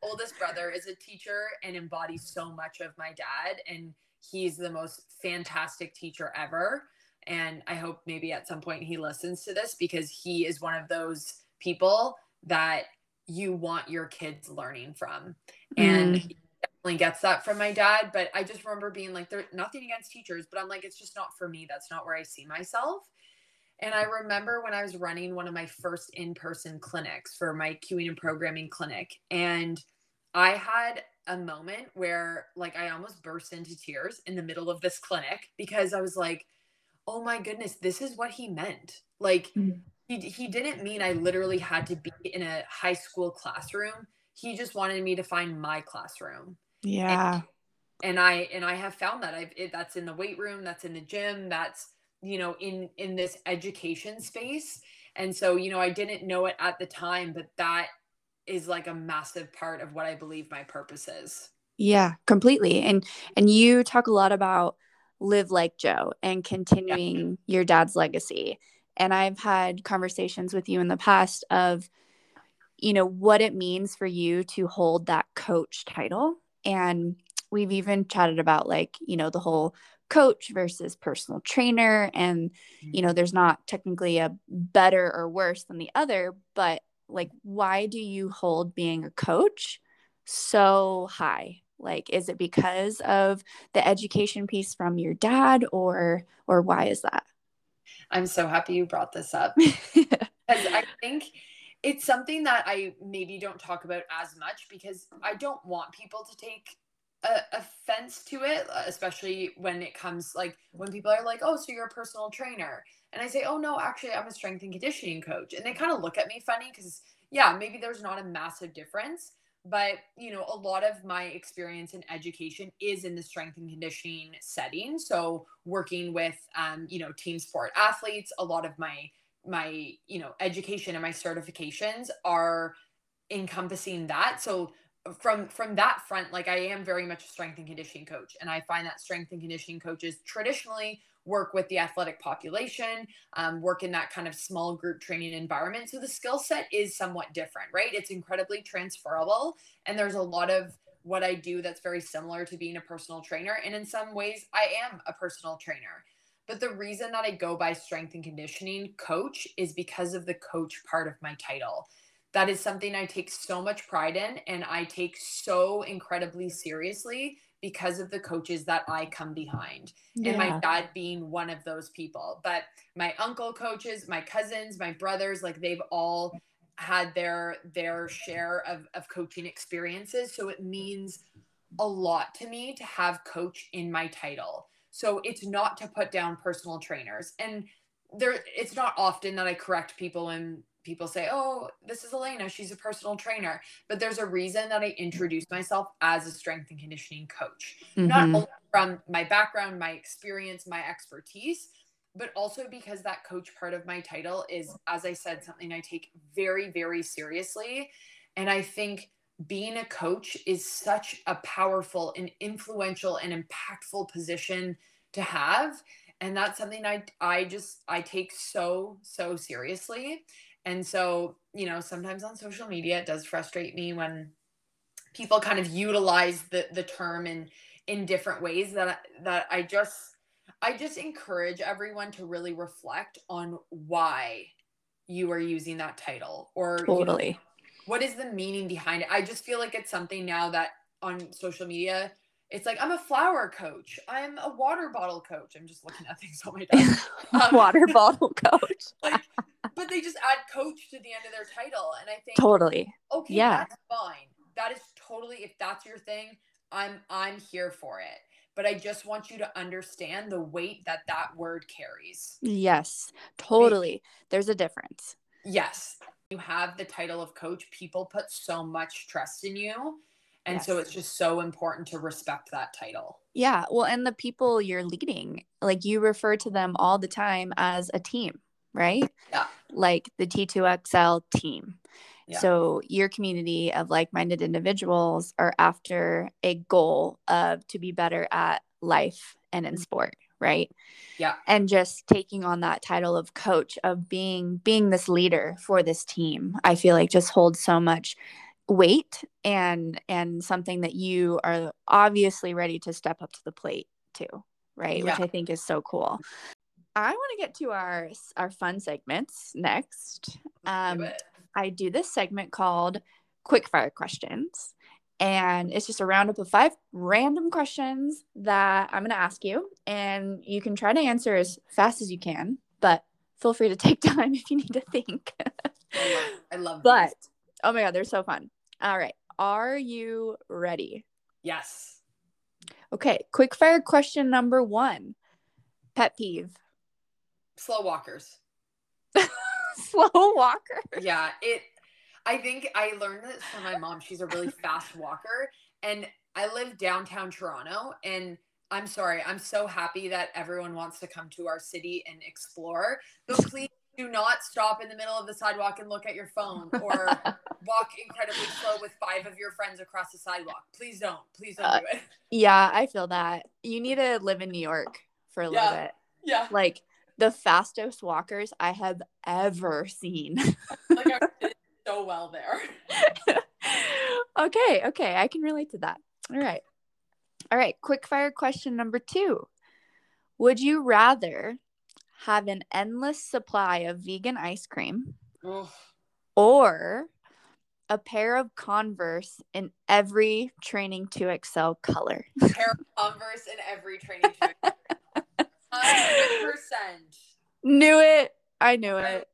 oldest brother is a teacher and embodies so much of my dad. And he's the most fantastic teacher ever. And I hope maybe at some point he listens to this because he is one of those people that you want your kids learning from. And mm. definitely gets that from my dad. But I just remember being like, there's nothing against teachers, but I'm like, it's just not for me. That's not where I see myself. And I remember when I was running one of my first in person clinics for my cueing and programming clinic. And I had a moment where, like, I almost burst into tears in the middle of this clinic because I was like, oh my goodness, this is what he meant. Like, mm-hmm. he, he didn't mean I literally had to be in a high school classroom. He just wanted me to find my classroom. Yeah. And, and I and I have found that I've it, that's in the weight room, that's in the gym, that's you know in in this education space. And so you know i didn't know it at the time but that is like a massive part of what i believe my purpose is. Yeah completely. And and you talk a lot about live like joe and continuing yeah. your dad's legacy. And i've had conversations with you in the past of you know what it means for you to hold that coach title. And we've even chatted about like you know the whole coach versus personal trainer and you know mm-hmm. there's not technically a better or worse than the other but like why do you hold being a coach so high? Like is it because of the education piece from your dad or or why is that? I'm so happy you brought this up. Because i think it's something that i maybe don't talk about as much because i don't want people to take a offense to it, uh, especially when it comes like when people are like, "Oh, so you're a personal trainer," and I say, "Oh no, actually, I'm a strength and conditioning coach," and they kind of look at me funny because yeah, maybe there's not a massive difference, but you know, a lot of my experience in education is in the strength and conditioning setting. So working with um, you know team sport athletes, a lot of my my you know education and my certifications are encompassing that. So from from that front like i am very much a strength and conditioning coach and i find that strength and conditioning coaches traditionally work with the athletic population um, work in that kind of small group training environment. So the skill set is somewhat different right? It's incredibly transferable and there's a lot of what i do that's very similar to being a personal trainer and in some ways i am a personal trainer. But the reason that i go by strength and conditioning coach is because of the coach part of my title that is something I take so much pride in and I take so incredibly seriously because of the coaches that I come behind. Yeah. And my dad being one of those people. But my uncle coaches, my cousins, my brothers, like they've all had their their share of, of coaching experiences. So it means a lot to me to have coach in my title. So it's not to put down personal trainers. And there it's not often that I correct people and people say, "Oh, this is Alena. She's a personal trainer." But there's a reason that I introduce myself as a strength and conditioning coach. Mm-hmm. Not only from my background, my experience, my expertise, but also because that coach part of my title is, as I said, something I take very, very seriously. And I think being a coach is such a powerful and influential and impactful position to have. And that's something I I just I take so, so seriously. And so, you know, sometimes on social media it does frustrate me when people kind of utilize the the term in in different ways that that I just I just encourage everyone to really reflect on why you are using that title or totally you know, what is the meaning behind it. I just feel like it's something now that on social media it's like I'm a flower coach. I'm a water bottle coach. I'm just looking at things on my desk. Um, water bottle coach. like, but they just add coach to the end of their title, and I think totally. Okay, yeah, that's fine. That is totally if that's your thing. I'm I'm here for it but I just want you to understand the weight that that word carries. Yes, totally. There's a difference. Yes. You have the title of coach, people put so much trust in you. And yes. so it's just so important to respect that title. Yeah. Well, and the people you're leading, like you refer to them all the time as a team, right? Yeah. Like the T2XL team. So your community of like-minded individuals are after a goal of to be better at life and in mm-hmm. sport, right? Yeah. And just taking on that title of coach of being being this leader for this team, I feel like just holds so much weight and and something that you are obviously ready to step up to the plate too, right? Yeah. Which I think is so cool. I want to get to our our fun segments next. Um, I do this segment called Quick Fire Questions. And it's just a roundup of five random questions that I'm going to ask you. And you can try to answer as fast as you can, but feel free to take time if you need to think. I love, I love But, these. oh my God, they're so fun. All right. Are you ready? Yes. Okay. Quick fire question number one Pet peeve. Slow walkers. slow walker. Yeah, it. I think I learned this from my mom. She's a really fast walker, and I live downtown Toronto. And I'm sorry, I'm so happy that everyone wants to come to our city and explore. But please do not stop in the middle of the sidewalk and look at your phone or walk incredibly slow with five of your friends across the sidewalk. Please don't. Please don't uh, do it. Yeah, I feel that. You need to live in New York for a yeah. little bit. Yeah. Like the fastest walkers I have ever seen. like I did so well there. okay, okay, I can relate to that. All right. All right, quick fire question number 2. Would you rather have an endless supply of vegan ice cream or a pair of Converse in every Training2XL color? A pair of Converse in every Training2XL Hundred percent. Knew it. I knew it.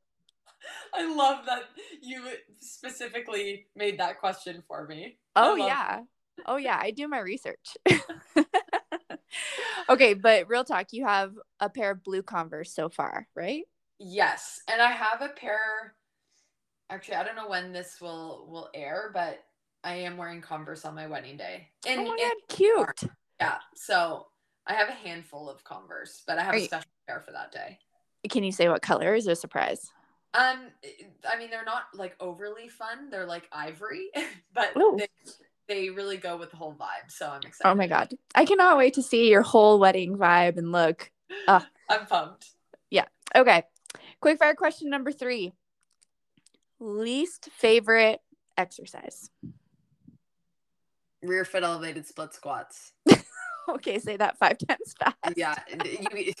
I love that you specifically made that question for me. Oh yeah. Oh yeah, I do my research. okay, but real talk, you have a pair of blue Converse so far, right? Yes, and I have a pair. Actually, I don't know when this will will air, but I am wearing Converse on my wedding day. And, oh my god, cute. Yeah, so I have a handful of Converse, but I have Are a special you, pair for that day. Can you say what color is a surprise? Um, I mean, they're not like overly fun. They're like ivory, but they, they really go with the whole vibe. So I'm excited. Oh my god, I cannot wait to see your whole wedding vibe and look. Uh, I'm pumped. Yeah. Okay. Quick fire question number three. Least favorite exercise. Rear foot elevated split squats. okay, say that five times fast. Yeah. You,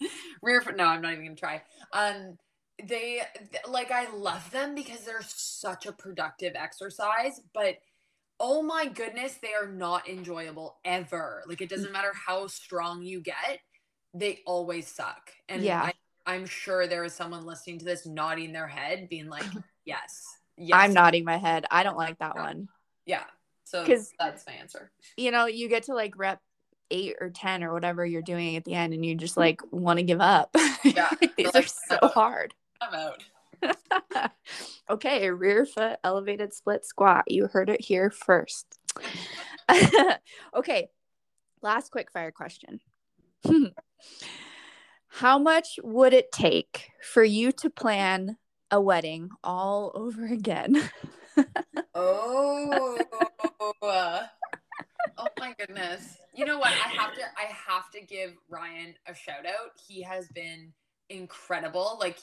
rear foot. No, I'm not even gonna try. Um, they like I love them because they're such a productive exercise, but oh my goodness, they are not enjoyable ever. Like it doesn't matter how strong you get, they always suck. And yeah. I, am sure there is someone listening to this nodding their head, being like, "Yes, yes." I'm nodding my head. I don't like that one. Yeah. So because that's my answer. You know, you get to like rep eight or ten or whatever you're doing at the end, and you just mm. like want to give up. Yeah, these like, are so hard. I'm out. okay, rear foot elevated split squat. You heard it here first. okay, last quick fire question. How much would it take for you to plan a wedding all over again? oh. Oh my goodness. You know what? I have to I have to give Ryan a shout out. He has been incredible. Like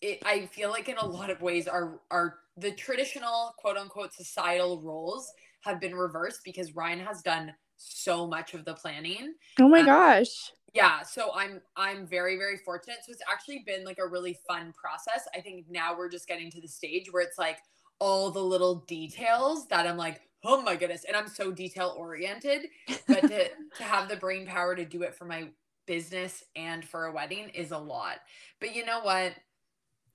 it I feel like in a lot of ways our our the traditional quote unquote societal roles have been reversed because Ryan has done so much of the planning. Oh my um, gosh. Yeah, so I'm I'm very very fortunate. So it's actually been like a really fun process. I think now we're just getting to the stage where it's like all the little details that I'm like, "Oh my goodness." And I'm so detail oriented, but to to have the brain power to do it for my business and for a wedding is a lot. But you know what?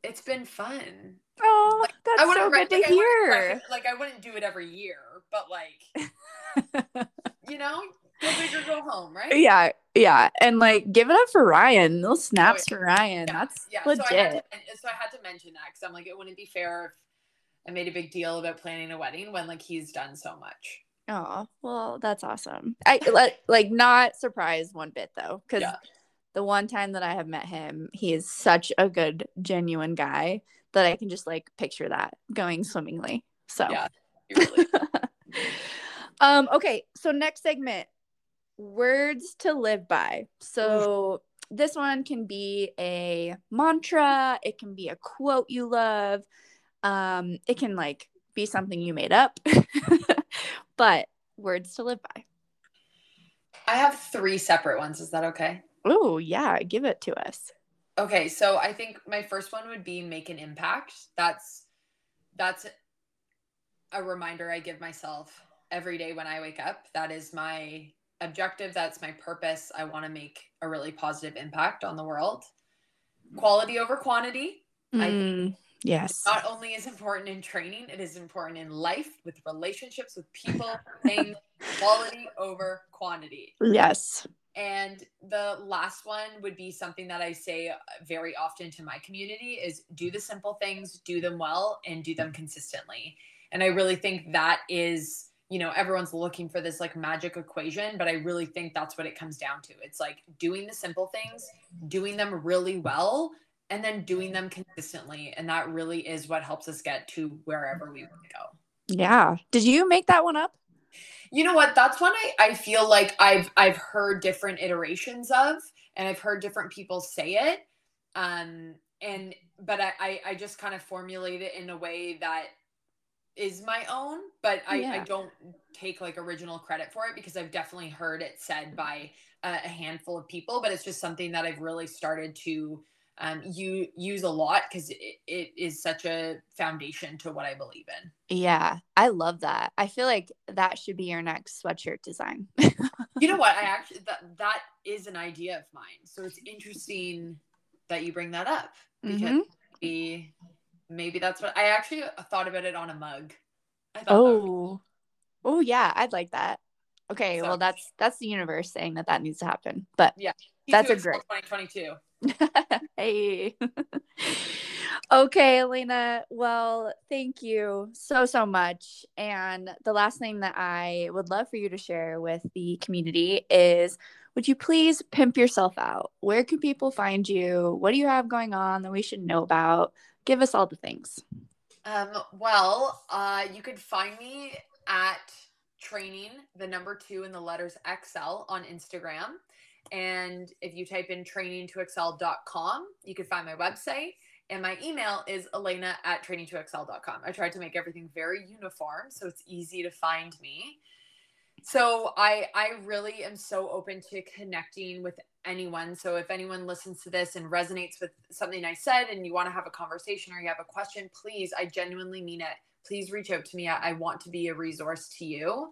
It's been fun. Oh, like, that's I so good to like, hear. I like I wouldn't do it every year, but like you know, go big or go home, right? Yeah, yeah, and like give it up for Ryan. Those oh, snaps oh, yeah. for Ryan. Yeah. That's yeah. legit. So I, to, so I had to mention that because I'm like, it wouldn't be fair I made a big deal about planning a wedding when like he's done so much. Oh well, that's awesome. I like like not surprised one bit though, because yeah. the one time that I have met him, he is such a good, genuine guy that I can just like picture that going swimmingly. So yeah, really um, okay, so next segment words to live by. So this one can be a mantra, it can be a quote you love, um, it can like be something you made up, but words to live by. I have three separate ones. Is that okay? Oh, yeah, give it to us. Okay, so I think my first one would be make an impact. That's that's a reminder I give myself every day when I wake up. That is my objective. That's my purpose. I want to make a really positive impact on the world. Quality over quantity. Mm, I think yes. Not only is important in training, it is important in life with relationships with people, things, quality over quantity. Yes. And the last one would be something that I say very often to my community is do the simple things, do them well, and do them consistently. And I really think that is you know everyone's looking for this like magic equation but i really think that's what it comes down to it's like doing the simple things doing them really well and then doing them consistently and that really is what helps us get to wherever we want to go. Yeah. Did you make that one up? You know what? That's one I, I feel like i've i've heard different iterations of and i've heard different people say it um and but i i, I just kind of formulate it in a way that is my own, but I, yeah. I don't take like original credit for it because I've definitely heard it said by a, a handful of people, but it's just something that I've really started to um, you use a lot because it, it is such a foundation to what I believe in. Yeah, I love that. I feel like that should be your next sweatshirt design. you know what? I actually that that is an idea of mine. So it's interesting that you bring that up because mm-hmm maybe that's what I actually thought about it on a mug. oh, oh yeah, I'd like that. Okay, so, well that's that's the universe saying that that needs to happen. But yeah, that's a great 2022. hey. okay, Alena. Well, thank you so so much. And the last thing that I would love for you to share with the community is would you please pimp yourself out? Where can people find you? What do you have going on that we should know about? Give us all the things. Um, well, uh, you could find me at training the number two in the letters XL on Instagram. And if you type in training to excel.com, you can find my website. And my email is alena at training2xl.com. I tried to make everything very uniform so it's easy to find me. So i i really am so open to connecting with anyone. So if anyone listens to this and resonates with something i said and you want to have a conversation or you have a question please i genuinely mean it. Please reach out to me. I, I want to be a resource to you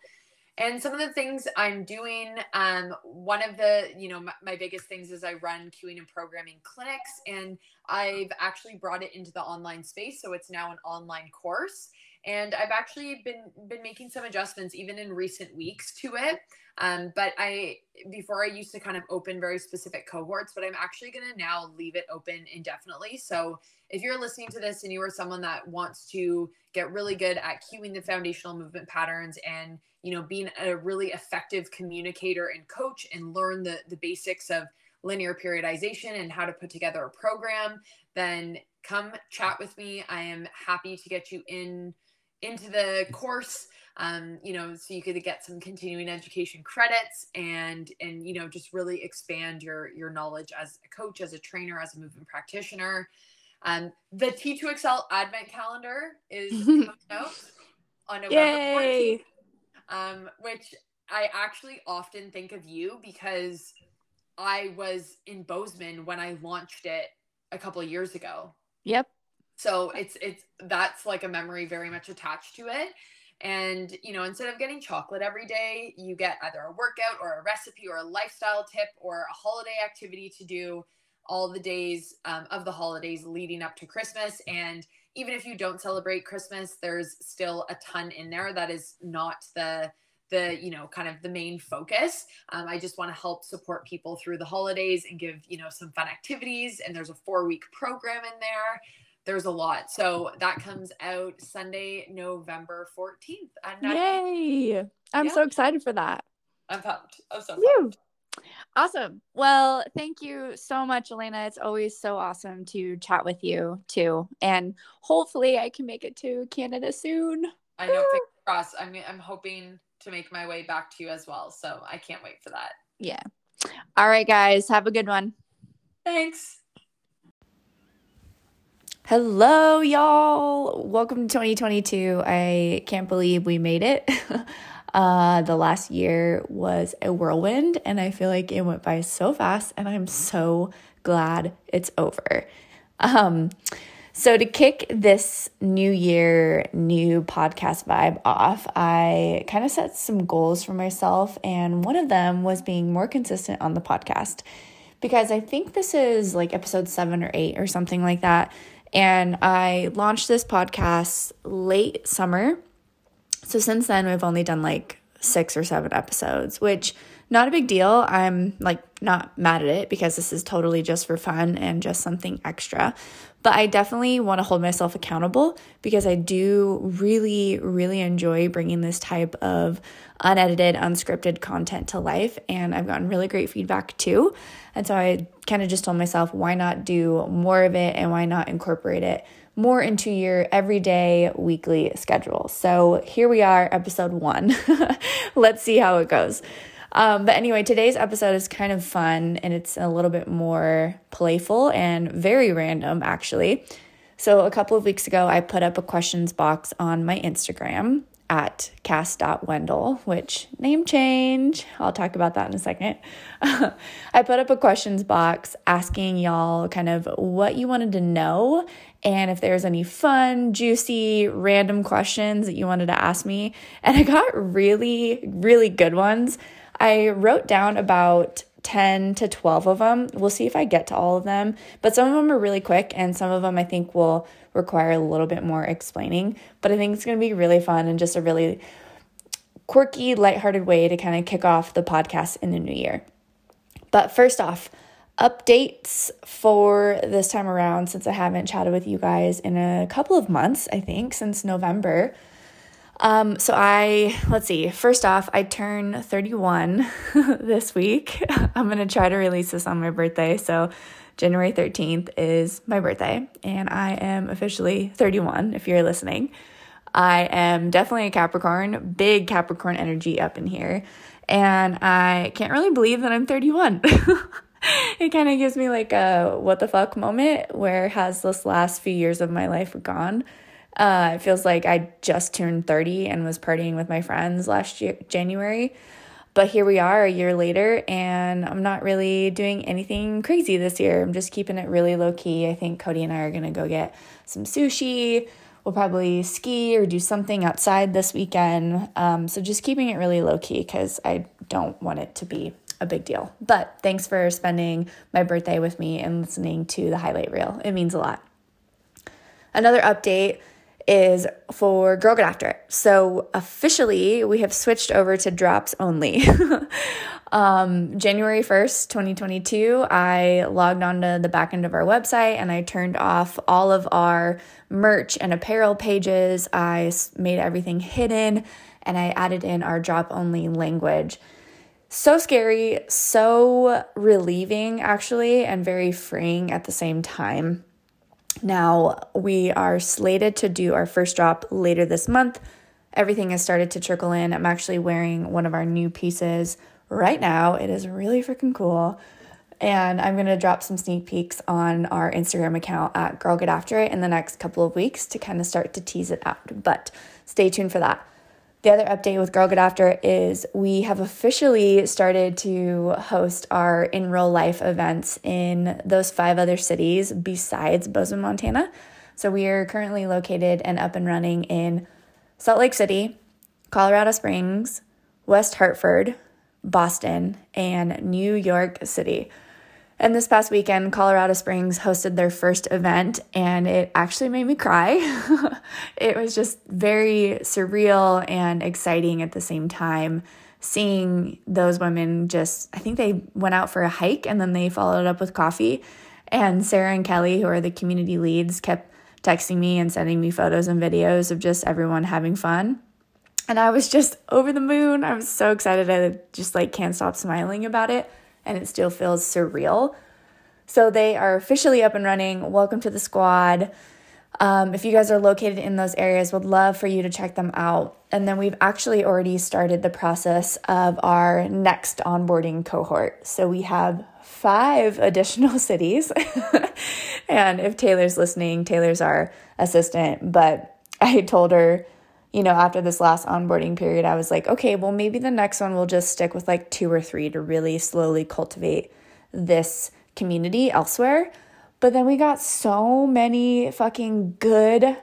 and some of the things i'm doing um, one of the you know my, my biggest things is i run cueing and programming clinics and i've actually brought it into the online space so it's now an online course and I've actually been been making some adjustments even in recent weeks to it. Um, but I before I used to kind of open very specific cohorts, but I'm actually going to now leave it open indefinitely. So if you're listening to this and you are someone that wants to get really good at cueing the foundational movement patterns and you know being a really effective communicator and coach and learn the the basics of linear periodization and how to put together a program, then come chat with me. I am happy to get you in into the course um, you know, so you could get some continuing education credits and and you know just really expand your your knowledge as a coach, as a trainer, as a movement practitioner. Um, the T2XL Advent Calendar is coming out on November Yay. 14th, um, which I actually often think of you because I was in Bozeman when I launched it a couple of years ago. Yep. So it's it's that's like a memory very much attached to it. And, you know, instead of getting chocolate every day, you get either a workout or a recipe or a lifestyle tip or a holiday activity to do all the days um, of the holidays leading up to Christmas. And even if you don't celebrate Christmas, there's still a ton in there that is not the the you know kind of the main focus um, i just want to help support people through the holidays and give you know some fun activities and there's a four week program in there there's a lot. So that comes out Sunday, November 14th at 9. Yay. I'm yeah. so excited for that. I'm pumped. I'm so pumped. Awesome. Well, thank you so much, Alena. It's always so awesome to chat with you too. And hopefully I can make it to Canada soon. I know, fingers crossed. I'm I'm hoping to make my way back to you as well. So I can't wait for that. Yeah. All right, guys. Have a good one. Thanks. Hello, y'all. Welcome to 2022. I can't believe we made it. uh, the last year was a whirlwind, and I feel like it went by so fast, and I'm so glad it's over. Um, so, to kick this new year, new podcast vibe off, I kind of set some goals for myself, and one of them was being more consistent on the podcast because I think this is like episode seven or eight or something like that and I launched this podcast late summer. So since then, we've only done like six or seven episodes, which not a big deal. I'm like not mad at it because this is totally just for fun and just something extra. But I definitely want to hold myself accountable because I do really, really enjoy bringing this type of unedited, unscripted content to life. And I've gotten really great feedback too. And so I kind of just told myself, why not do more of it and why not incorporate it more into your everyday weekly schedule? So here we are, episode one. Let's see how it goes. Um, but anyway, today's episode is kind of fun and it's a little bit more playful and very random, actually. So, a couple of weeks ago, I put up a questions box on my Instagram at cast.wendell, which name change. I'll talk about that in a second. I put up a questions box asking y'all kind of what you wanted to know and if there's any fun, juicy, random questions that you wanted to ask me. And I got really, really good ones. I wrote down about 10 to 12 of them. We'll see if I get to all of them, but some of them are really quick and some of them I think will require a little bit more explaining. But I think it's going to be really fun and just a really quirky, lighthearted way to kind of kick off the podcast in the new year. But first off, updates for this time around since I haven't chatted with you guys in a couple of months, I think, since November. Um, so I, let's see, first off, I turn 31 this week. I'm to try to release this on my birthday. So January 13th is my birthday, and I am officially 31 if you're listening. I am definitely a Capricorn, big Capricorn energy up in here. And I can't really believe that I'm 31. it kind of gives me like a what the fuck moment where has this last few years of my life gone uh, it feels like I just turned 30 and was partying with my friends last year, January. But here we are a year later, and I'm not really doing anything crazy this year. I'm just keeping it really low key. I think Cody and I are going to go get some sushi. We'll probably ski or do something outside this weekend. Um, so just keeping it really low key because I don't want it to be a big deal. But thanks for spending my birthday with me and listening to the highlight reel. It means a lot. Another update is for Girl Get After It. So officially, we have switched over to drops only. um, January 1st, 2022, I logged onto the back end of our website and I turned off all of our merch and apparel pages. I made everything hidden and I added in our drop only language. so scary, so relieving, actually, and very freeing at the same time. Now, we are slated to do our first drop later this month. Everything has started to trickle in. I'm actually wearing one of our new pieces right now. It is really freaking cool. And I'm going to drop some sneak peeks on our Instagram account at Girl Get After It in the next couple of weeks to kind of start to tease it out. But stay tuned for that. The other update with Girl Get After is we have officially started to host our in real life events in those five other cities besides Bozeman, Montana. So we are currently located and up and running in Salt Lake City, Colorado Springs, West Hartford, Boston, and New York City. And this past weekend, Colorado Springs hosted their first event, and it actually made me cry. it was just very surreal and exciting at the same time. Seeing those women just, I think they went out for a hike and then they followed up with coffee. And Sarah and Kelly, who are the community leads, kept texting me and sending me photos and videos of just everyone having fun. And I was just over the moon. I was so excited. I just like can't stop smiling about it and it still feels surreal. So they are officially up and running. Welcome to the squad. Um, if you guys are located in those areas, would love for you to check them out. And then we've actually already started the process of our next onboarding cohort. So we have five additional cities. and if Taylor's listening, Taylor's our assistant, but I told her you know, after this last onboarding period, I was like, okay, well, maybe the next one will just stick with like two or three to really slowly cultivate this community elsewhere. But then we got so many fucking good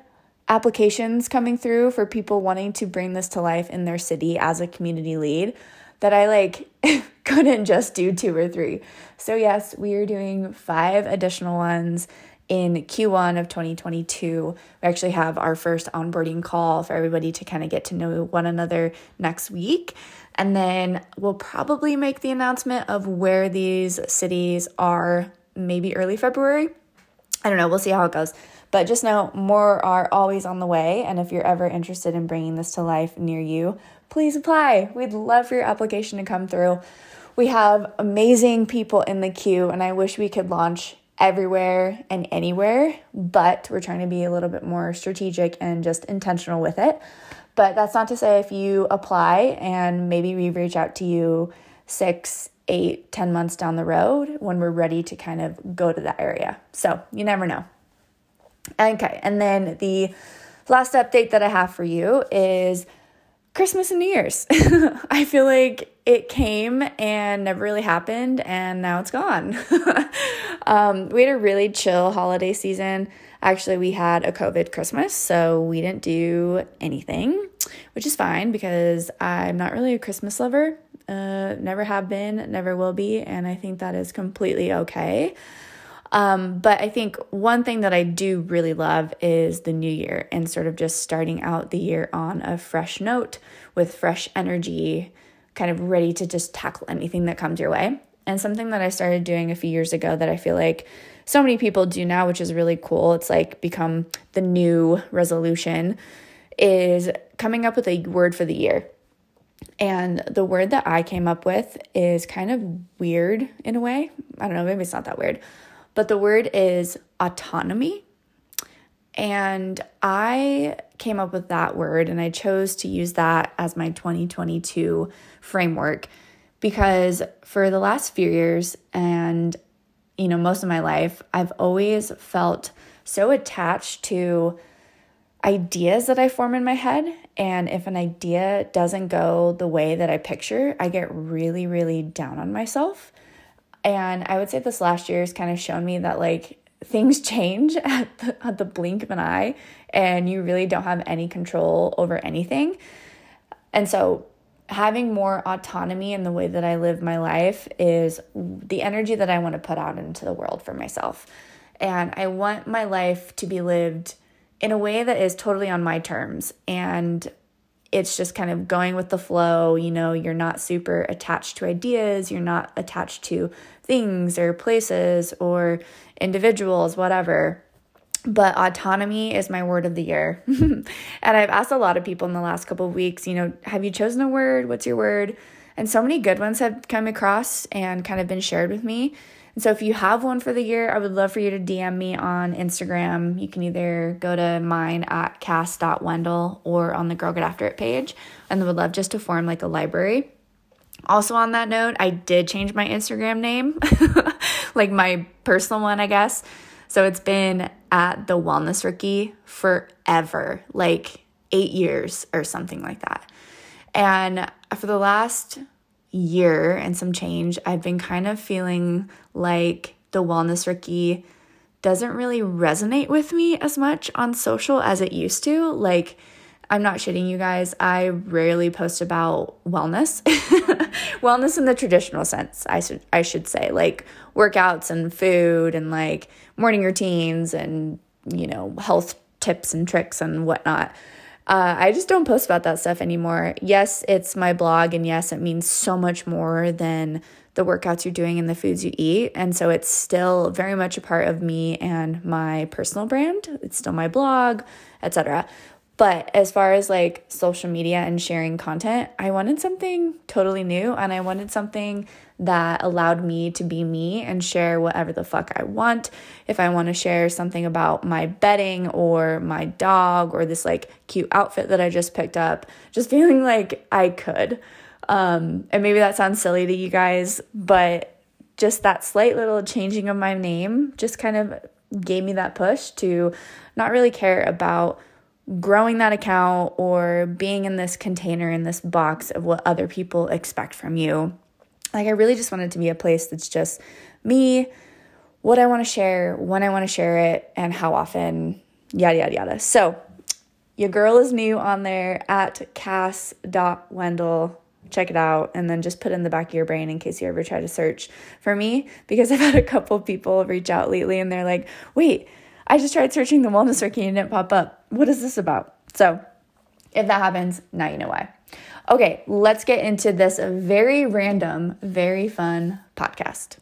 applications coming through for people wanting to bring this to life in their city as a community lead that I like couldn't just do two or three. So, yes, we are doing five additional ones in Q1 of 2022. We actually have our first onboarding call for everybody to kind of get to know one another next week. And then we'll probably make the announcement of where these cities are maybe early February. I don't know, we'll see how it goes. But just know more are always on the way. And if you're ever interested in bringing this to life near you, please apply. We'd love for your application to come through. We have amazing people in the queue, and I wish we could launch everywhere and anywhere, but we're trying to be a little bit more strategic and just intentional with it. But that's not to say if you apply and maybe we reach out to you six, eight, ten months down the road when we're ready to kind of go to that area. So you never know. Okay, and then the last update that I have for you is Christmas and New Year's. I feel like it came and never really happened, and now it's gone. um, we had a really chill holiday season. Actually, we had a COVID Christmas, so we didn't do anything, which is fine because I'm not really a Christmas lover. Uh, never have been, never will be, and I think that is completely okay. Um, but I think one thing that I do really love is the new year and sort of just starting out the year on a fresh note with fresh energy, kind of ready to just tackle anything that comes your way. And something that I started doing a few years ago that I feel like so many people do now, which is really cool, it's like become the new resolution, is coming up with a word for the year. And the word that I came up with is kind of weird in a way. I don't know, maybe it's not that weird but the word is autonomy. And I came up with that word and I chose to use that as my 2022 framework because for the last few years and you know most of my life I've always felt so attached to ideas that I form in my head and if an idea doesn't go the way that I picture, I get really really down on myself. And I would say this last year has kind of shown me that like things change at the, at the blink of an eye and you really don't have any control over anything. And so having more autonomy in the way that I live my life is the energy that I want to put out into the world for myself. And I want my life to be lived in a way that is totally on my terms. And it's just kind of going with the flow. You know, you're not super attached to ideas, you're not attached to things or places or individuals, whatever. But autonomy is my word of the year. and I've asked a lot of people in the last couple of weeks, you know, have you chosen a word? What's your word? And so many good ones have come across and kind of been shared with me. And so if you have one for the year, I would love for you to DM me on Instagram. You can either go to mine at cass.wendell or on the Girl Get After It page. And I would love just to form like a library. Also, on that note, I did change my Instagram name, like my personal one, I guess. So it's been at the Wellness Rookie forever, like eight years or something like that. And for the last year and some change, I've been kind of feeling like the Wellness Rookie doesn't really resonate with me as much on social as it used to. Like, I'm not shitting you guys. I rarely post about wellness. wellness in the traditional sense, I should I should say, like workouts and food and like morning routines and you know health tips and tricks and whatnot. Uh, I just don't post about that stuff anymore. Yes, it's my blog, and yes, it means so much more than the workouts you're doing and the foods you eat. And so it's still very much a part of me and my personal brand. It's still my blog, etc. But as far as like social media and sharing content, I wanted something totally new and I wanted something that allowed me to be me and share whatever the fuck I want. If I want to share something about my bedding or my dog or this like cute outfit that I just picked up, just feeling like I could. Um, and maybe that sounds silly to you guys, but just that slight little changing of my name just kind of gave me that push to not really care about growing that account or being in this container, in this box of what other people expect from you. Like, I really just wanted to be a place that's just me, what I want to share, when I want to share it, and how often, yada, yada, yada. So, your girl is new on there at cass.wendell. Check it out and then just put in the back of your brain in case you ever try to search for me because I've had a couple people reach out lately and they're like, wait, I just tried searching the wellness rookie and it didn't pop up. What is this about? So, if that happens, now you know why. Okay, let's get into this very random, very fun podcast.